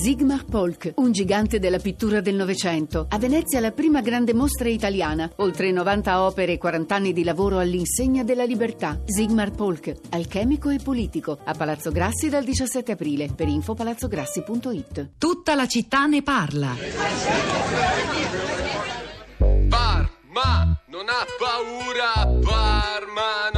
Sigmar Polk, un gigante della pittura del Novecento. A Venezia la prima grande mostra italiana. Oltre 90 opere e 40 anni di lavoro all'insegna della libertà. Sigmar Polk, alchemico e politico. A Palazzo Grassi dal 17 aprile. Per info palazzograssi.it. Tutta la città ne parla. Parma non ha paura, Parma non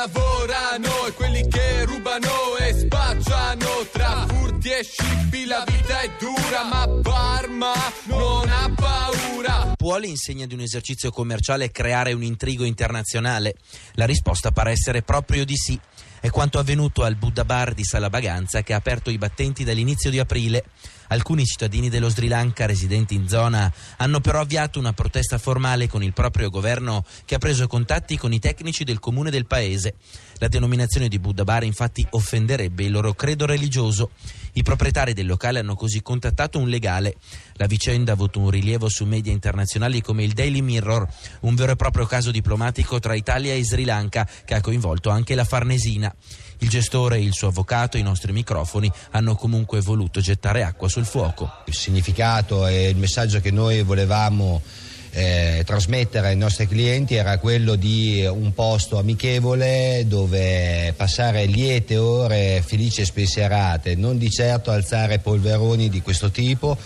lavorano e quelli che rubano e spacciano tra furti e scippi. La vita è dura, ma Parma non ha paura. Può l'insegna di un esercizio commerciale creare un intrigo internazionale? La risposta pare essere proprio di sì. È quanto avvenuto al Buddha Bar di Sala Baganza che ha aperto i battenti dall'inizio di aprile. Alcuni cittadini dello Sri Lanka residenti in zona hanno però avviato una protesta formale con il proprio governo che ha preso contatti con i tecnici del comune del paese. La denominazione di Buddha Bar infatti offenderebbe il loro credo religioso. I proprietari del locale hanno così contattato un legale. La vicenda ha avuto un rilievo su media internazionali come il Daily Mirror, un vero e proprio caso diplomatico tra Italia e Sri Lanka che ha coinvolto anche la Farnesina. Il gestore e il suo avvocato, i nostri microfoni, hanno comunque voluto gettare acqua sul fuoco. Il significato e il messaggio che noi volevamo eh, trasmettere ai nostri clienti era quello di un posto amichevole dove passare liete ore felici e spensierate, non di certo alzare polveroni di questo tipo.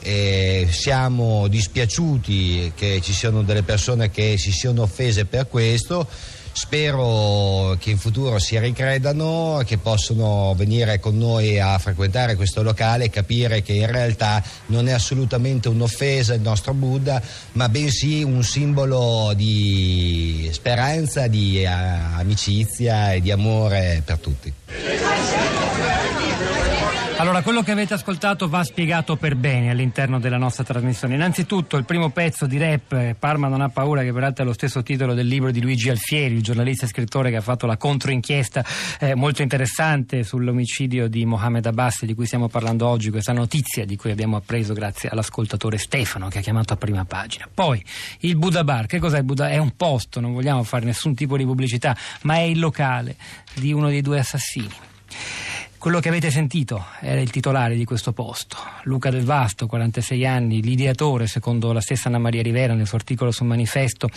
Eh, siamo dispiaciuti che ci siano delle persone che si siano offese per questo. Spero che in futuro si ricredano, che possano venire con noi a frequentare questo locale e capire che in realtà non è assolutamente un'offesa il nostro Buddha, ma bensì un simbolo di speranza, di eh, amicizia e di amore per tutti. Allora, quello che avete ascoltato va spiegato per bene all'interno della nostra trasmissione. Innanzitutto, il primo pezzo di rap, eh, Parma non ha paura, che peraltro è lo stesso titolo del libro di Luigi Alfieri, il giornalista e scrittore che ha fatto la controinchiesta eh, molto interessante sull'omicidio di Mohamed Abbas, di cui stiamo parlando oggi, questa notizia di cui abbiamo appreso grazie all'ascoltatore Stefano che ha chiamato a prima pagina. Poi, il Buddha Bar, che cos'è il Buddha? È un posto, non vogliamo fare nessun tipo di pubblicità, ma è il locale di uno dei due assassini. Quello che avete sentito era il titolare di questo posto, Luca Del Vasto, 46 anni, l'ideatore, secondo la stessa Anna Maria Rivera nel suo articolo sul manifesto,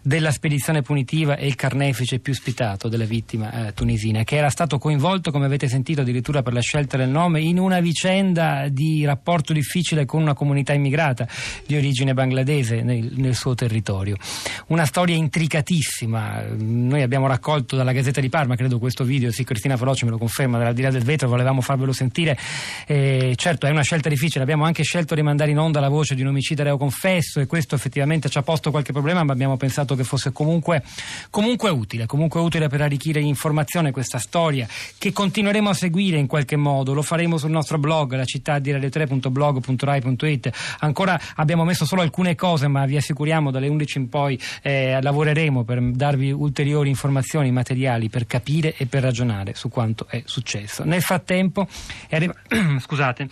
della spedizione punitiva e il carnefice più ospitato della vittima eh, tunisina, che era stato coinvolto, come avete sentito addirittura per la scelta del nome, in una vicenda di rapporto difficile con una comunità immigrata di origine bangladese nel, nel suo territorio. Una storia intricatissima. Noi abbiamo raccolto dalla Gazzetta di Parma, credo questo video, sì, Cristina Veloce me lo conferma, dalla di là del vetro, volevamo farvelo sentire. Eh, certo, è una scelta difficile. Abbiamo anche scelto di mandare in onda la voce di un omicida reo confesso e questo effettivamente ci ha posto qualche problema, ma abbiamo pensato che fosse comunque, comunque utile, comunque utile per arricchire di questa storia che continueremo a seguire in qualche modo. Lo faremo sul nostro blog, la città di radio3.blog.rai.it. Ancora abbiamo messo solo alcune cose, ma vi assicuriamo dalle 11 in poi eh, lavoreremo per darvi ulteriori informazioni materiali per capire e per ragionare su quanto è successo. Nel frattempo, è arriva- scusate,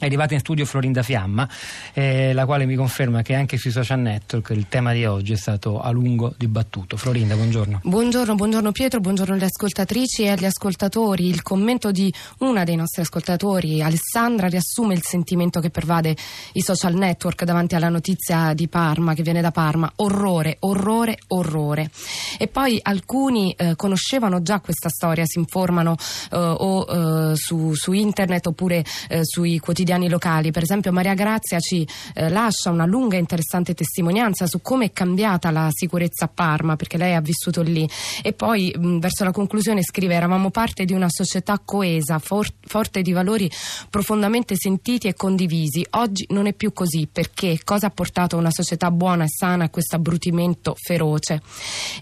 è arrivata in studio Florinda Fiamma, eh, la quale mi conferma che anche sui social network il tema di oggi è stato a lungo dibattuto. Florinda, buongiorno. Buongiorno, buongiorno Pietro, buongiorno alle ascoltatrici e agli ascoltatori. Il commento di una dei nostri ascoltatori, Alessandra, riassume il sentimento che pervade i social network davanti alla notizia di Parma, che viene da Parma. Orrore, orrore, orrore. E poi alcuni eh, conoscevano già questa storia, si informano eh, o eh, su, su, internet oppure eh, sui quotidiani quotidiani locali. Per esempio Maria Grazia ci eh, lascia una lunga e interessante testimonianza su come è cambiata la sicurezza a Parma, perché lei ha vissuto lì. E poi mh, verso la conclusione scrive eravamo parte di una società coesa, for- forte di valori profondamente sentiti e condivisi. Oggi non è più così perché cosa ha portato una società buona e sana a questo abbrutimento feroce?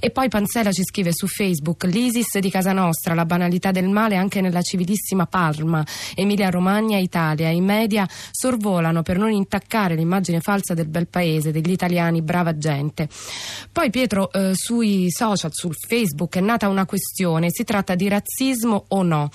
E poi Panzella ci scrive su Facebook l'ISIS di casa nostra, la banalità del male anche nella civilissima Parma, Emilia Romagna, Italia. In media sorvolano per non intaccare l'immagine falsa del bel paese, degli italiani, brava gente. Poi Pietro, eh, sui social, sul Facebook è nata una questione, si tratta di razzismo o no?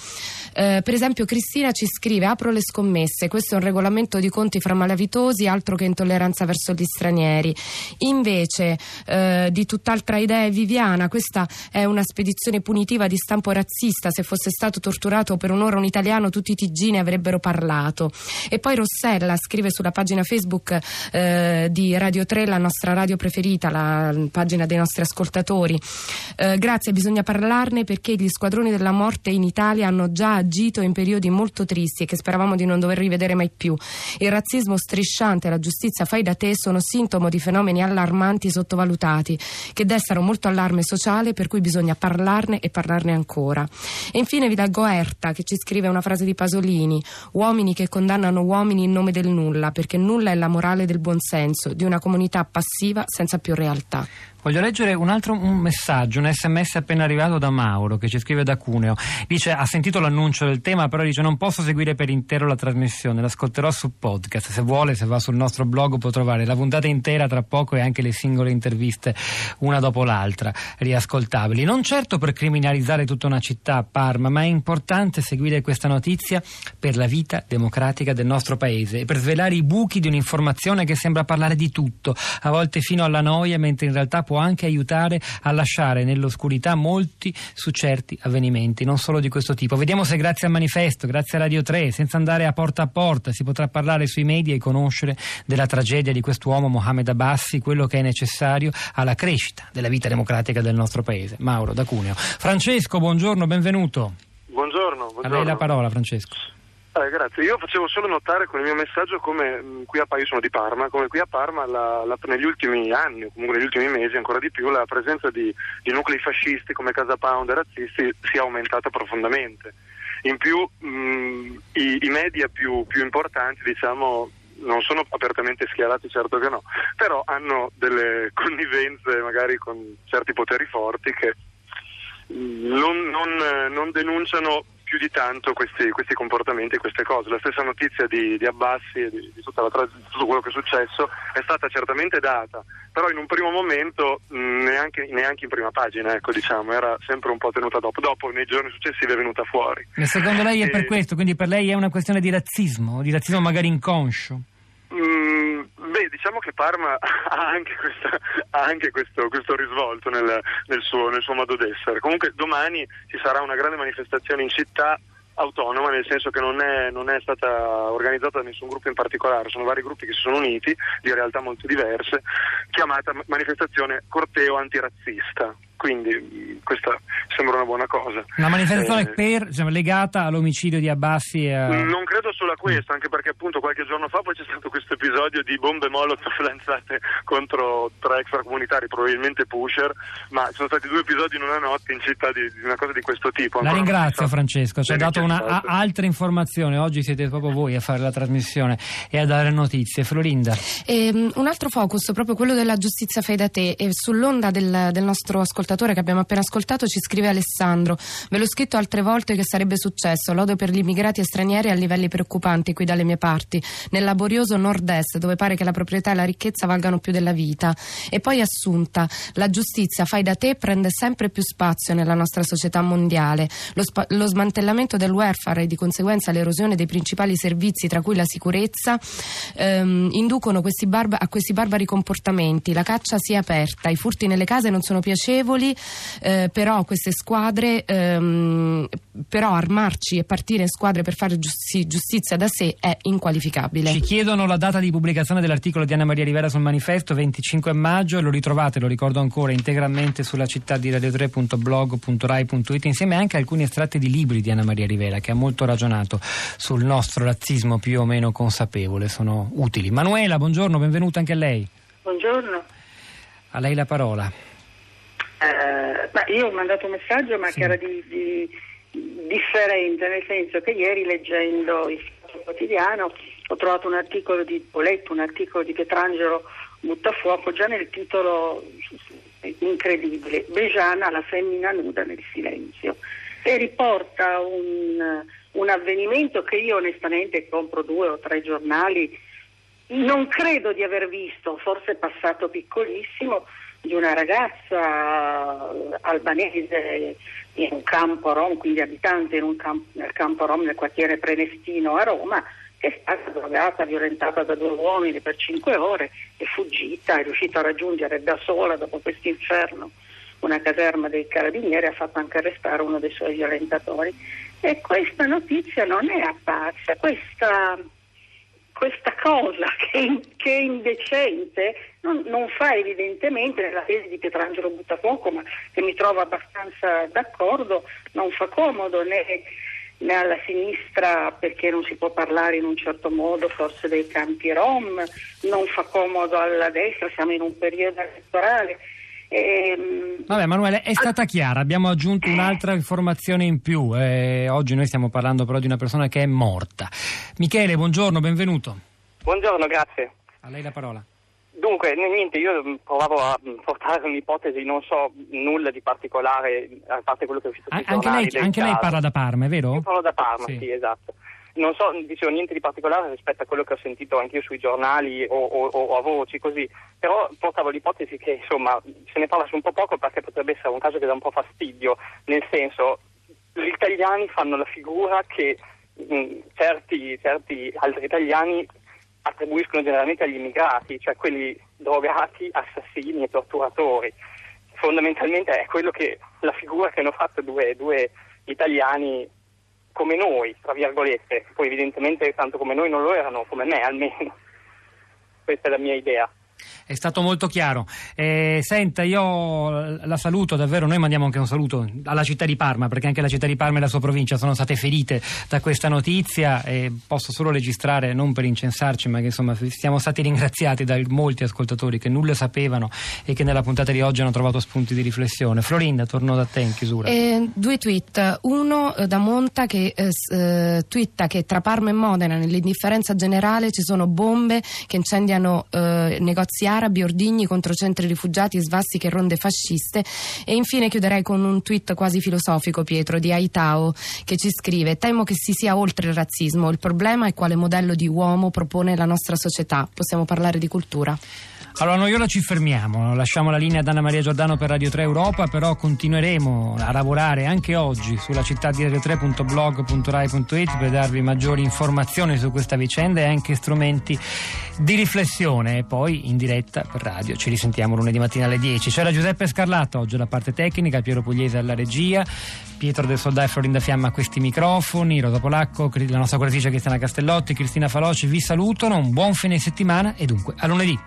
Eh, per esempio Cristina ci scrive, apro le scommesse, questo è un regolamento di conti fra malavitosi, altro che intolleranza verso gli stranieri. Invece eh, di tutt'altra idea è Viviana, questa è una spedizione punitiva di stampo razzista, se fosse stato torturato per un'ora un italiano tutti i TG ne avrebbero parlato. E poi Rossella scrive sulla pagina Facebook eh, di Radio 3, la nostra radio preferita, la pagina dei nostri ascoltatori. Eh, grazie, bisogna parlarne perché gli squadroni della morte in Italia hanno già agito in periodi molto tristi e che speravamo di non dover rivedere mai più. Il razzismo strisciante e la giustizia fai da te sono sintomo di fenomeni allarmanti sottovalutati che destano molto allarme sociale per cui bisogna parlarne e parlarne ancora. E infine vi leggo Erta che ci scrive una frase di Pasolini: uomini che condannano uomini in nome del nulla, perché nulla è la morale del buonsenso di una comunità passiva senza più realtà. Voglio leggere un altro un messaggio, un sms appena arrivato da Mauro che ci scrive da Cuneo. Dice ha sentito l'annuncio del tema, però dice non posso seguire per intero la trasmissione, l'ascolterò su podcast. Se vuole, se va sul nostro blog può trovare la puntata intera tra poco e anche le singole interviste una dopo l'altra, riascoltabili. Non certo per criminalizzare tutta una città, Parma, ma è importante seguire questa notizia per la vita democratica del nostro paese e per svelare i buchi di un'informazione che sembra parlare di tutto, a volte fino alla noia, mentre in realtà può può anche aiutare a lasciare nell'oscurità molti su certi avvenimenti, non solo di questo tipo. Vediamo se grazie al manifesto, grazie a Radio 3, senza andare a porta a porta, si potrà parlare sui media e conoscere della tragedia di quest'uomo Mohamed Abbassi, quello che è necessario alla crescita della vita democratica del nostro paese. Mauro da Cuneo. Francesco, buongiorno, benvenuto. Buongiorno, buongiorno. A lei la parola, Francesco. Eh, grazie, io facevo solo notare con il mio messaggio come mh, mm, qui a Parma, io sono di Parma, come qui a Parma la, la, negli ultimi anni, o comunque negli ultimi mesi ancora di più, la presenza di, di nuclei fascisti come Casa Pound e razzisti si è aumentata profondamente. In più mh, mm, i, i, media più, più importanti diciamo, non sono apertamente schierati, certo che no, però hanno delle connivenze magari con certi poteri forti che mm, non, non, non denunciano più di tanto questi, questi comportamenti e queste cose. La stessa notizia di, di Abbassi e di, di, tutta la, di, tutto quello che è successo è stata certamente data, però in un primo momento mh, neanche, neanche, in prima pagina, ecco, diciamo, era sempre un po' tenuta dopo. Dopo, nei giorni successivi, è venuta fuori. E secondo lei è e... per questo? Quindi per lei è una questione di razzismo, di razzismo magari inconscio? Beh, diciamo che Parma ha anche, questa, ha anche questo, questo, risvolto nel, nel, suo, nel suo modo d'essere. Comunque domani ci sarà una grande manifestazione in città autonoma, nel senso che non è, non è, stata organizzata da nessun gruppo in particolare, sono vari gruppi che si sono uniti di realtà molto diverse, chiamata manifestazione corteo antirazzista quindi questa sembra una buona cosa. Una manifestazione eh, per, diciamo, legata all'omicidio di Abbassi? A... Non credo solo a questo, anche perché appunto qualche giorno fa poi c'è stato questo episodio di bombe molotov lanciate contro tre extracomunitari, probabilmente pusher, ma ci sono stati due episodi in una notte in città di, di una cosa di questo tipo. La ringrazio Francesco, ci ha dato una, a, altre informazioni, oggi siete proprio voi a fare la trasmissione e a dare notizie. Florinda. Um, un altro focus, proprio quello della giustizia fai da te, e sull'onda del, del nostro ascoltatore ascoltatore che abbiamo appena ascoltato ci scrive Alessandro. Ve l'ho scritto altre volte che sarebbe successo. Lodo per gli immigrati e stranieri a livelli preoccupanti qui dalle mie parti, nel laborioso nord-est, dove pare che la proprietà e la ricchezza valgano più della vita. E poi assunta, la giustizia fai da te prende sempre più spazio nella nostra società mondiale. Lo, spa- lo smantellamento del welfare e di conseguenza l'erosione dei principali servizi, tra cui la sicurezza, ehm, inducono questi barba- a questi barbari comportamenti. La caccia si è aperta, i furti nelle case non sono piacevoli piccoli, eh, però queste squadre, ehm, però armarci e partire in squadre per fare giusti- giustizia da sé è inqualificabile. Ci chiedono la data di pubblicazione dell'articolo di Anna Maria Rivera sul manifesto, 25 maggio, lo ritrovate, lo ricordo ancora, integralmente sulla città di radio3.blog.rai.it insieme anche a alcuni estratti di libri di Anna Maria Rivera che ha molto ragionato sul nostro razzismo più o meno consapevole, sono utili. Manuela, buongiorno, benvenuta anche a lei. Buongiorno. A lei la parola. Eh, ma io ho mandato un messaggio ma sì. che era di, di, differente, nel senso che ieri leggendo il quotidiano ho trovato un articolo di, ho letto un articolo di Pietrangelo Buttafuoco già nel titolo incredibile, Bejana la femmina nuda nel silenzio. e riporta un, un avvenimento che io onestamente compro due o tre giornali, non credo di aver visto, forse passato piccolissimo, di una ragazza albanese in un campo rom, quindi abitante campo, nel campo rom nel quartiere Prenestino a Roma, che è stata drogata, violentata da due uomini per cinque ore, è fuggita, è riuscita a raggiungere da sola dopo questo inferno una caserma dei carabinieri, ha fatto anche arrestare uno dei suoi violentatori. E questa notizia non è apparsa, questa, questa cosa che, che, è indecente non, non, fa evidentemente, nella tesi di Pietrangelo Buttafuoco, ma che mi trovo abbastanza d'accordo, non fa comodo né, né alla sinistra perché non si può parlare in un certo modo forse dei campi rom, non fa comodo alla destra, siamo in un periodo elettorale Ehm, Vabbè Emanuele, è stata chiara, abbiamo aggiunto un'altra informazione in più, eh, oggi noi stiamo parlando però di una persona che è morta. Michele, buongiorno, benvenuto. Buongiorno, grazie. A lei la parola. Dunque, niente, io provavo a portare un'ipotesi, non so nulla di particolare, a parte quello che ho visto sui Anche, lei, anche lei, parla da Parma, è vero? Io parlo da Parma, sì, sì esatto non so, dicevo niente di particolare rispetto a quello che ho sentito anche io sui giornali o, o, o, a voci così, però portavo l'ipotesi che insomma se ne parla su un po' poco perché potrebbe essere un caso che dà un po' fastidio, nel senso gli italiani fanno la figura che mh, mm, certi, certi altri italiani attribuiscono generalmente agli immigrati, cioè quelli drogati, assassini e torturatori. Fondamentalmente è quello che la figura che hanno fatto due, due italiani come noi, tra virgolette, poi evidentemente tanto come noi non lo erano, come me almeno. Questa è la mia idea. È stato molto chiaro. Eh, senta, io la saluto davvero, noi mandiamo anche un saluto alla città di Parma, perché anche la città di Parma e la sua provincia sono state ferite da questa notizia e posso solo registrare, non per incensarci, ma che insomma siamo stati ringraziati da molti ascoltatori che nulla sapevano e che nella puntata di oggi hanno trovato spunti di riflessione. Florinda, torno da te in chiusura. Eh, due tweet, uno eh, da Monta che eh, eh, twitta che tra Parma e Modena nell'indifferenza generale ci sono bombe che incendiano eh, negozi negozi arabi, ordigni contro centri rifugiati, svastiche e ronde fasciste. E infine chiuderei con un tweet quasi filosofico, Pietro, di Aitao, che ci scrive: Temo che si sia oltre il razzismo. Il problema è quale modello di uomo propone la nostra società. Possiamo parlare di cultura. Allora noi ora ci fermiamo, lasciamo la linea ad Anna Maria Giordano per Radio 3 Europa, però continueremo a lavorare anche oggi sulla città di radio3.blog.rai.it per darvi maggiori informazioni su questa vicenda e anche strumenti di riflessione e poi in diretta per radio. Ci risentiamo lunedì mattina alle 10. C'era Giuseppe Scarlato oggi alla parte tecnica, Piero Pugliese alla regia, Pietro del Soldà e Florinda Fiamma a questi microfoni, Rosa Polacco, la nostra curatrice Cristiana Castellotti, Cristina Faloci vi salutano, un buon fine settimana e dunque a lunedì.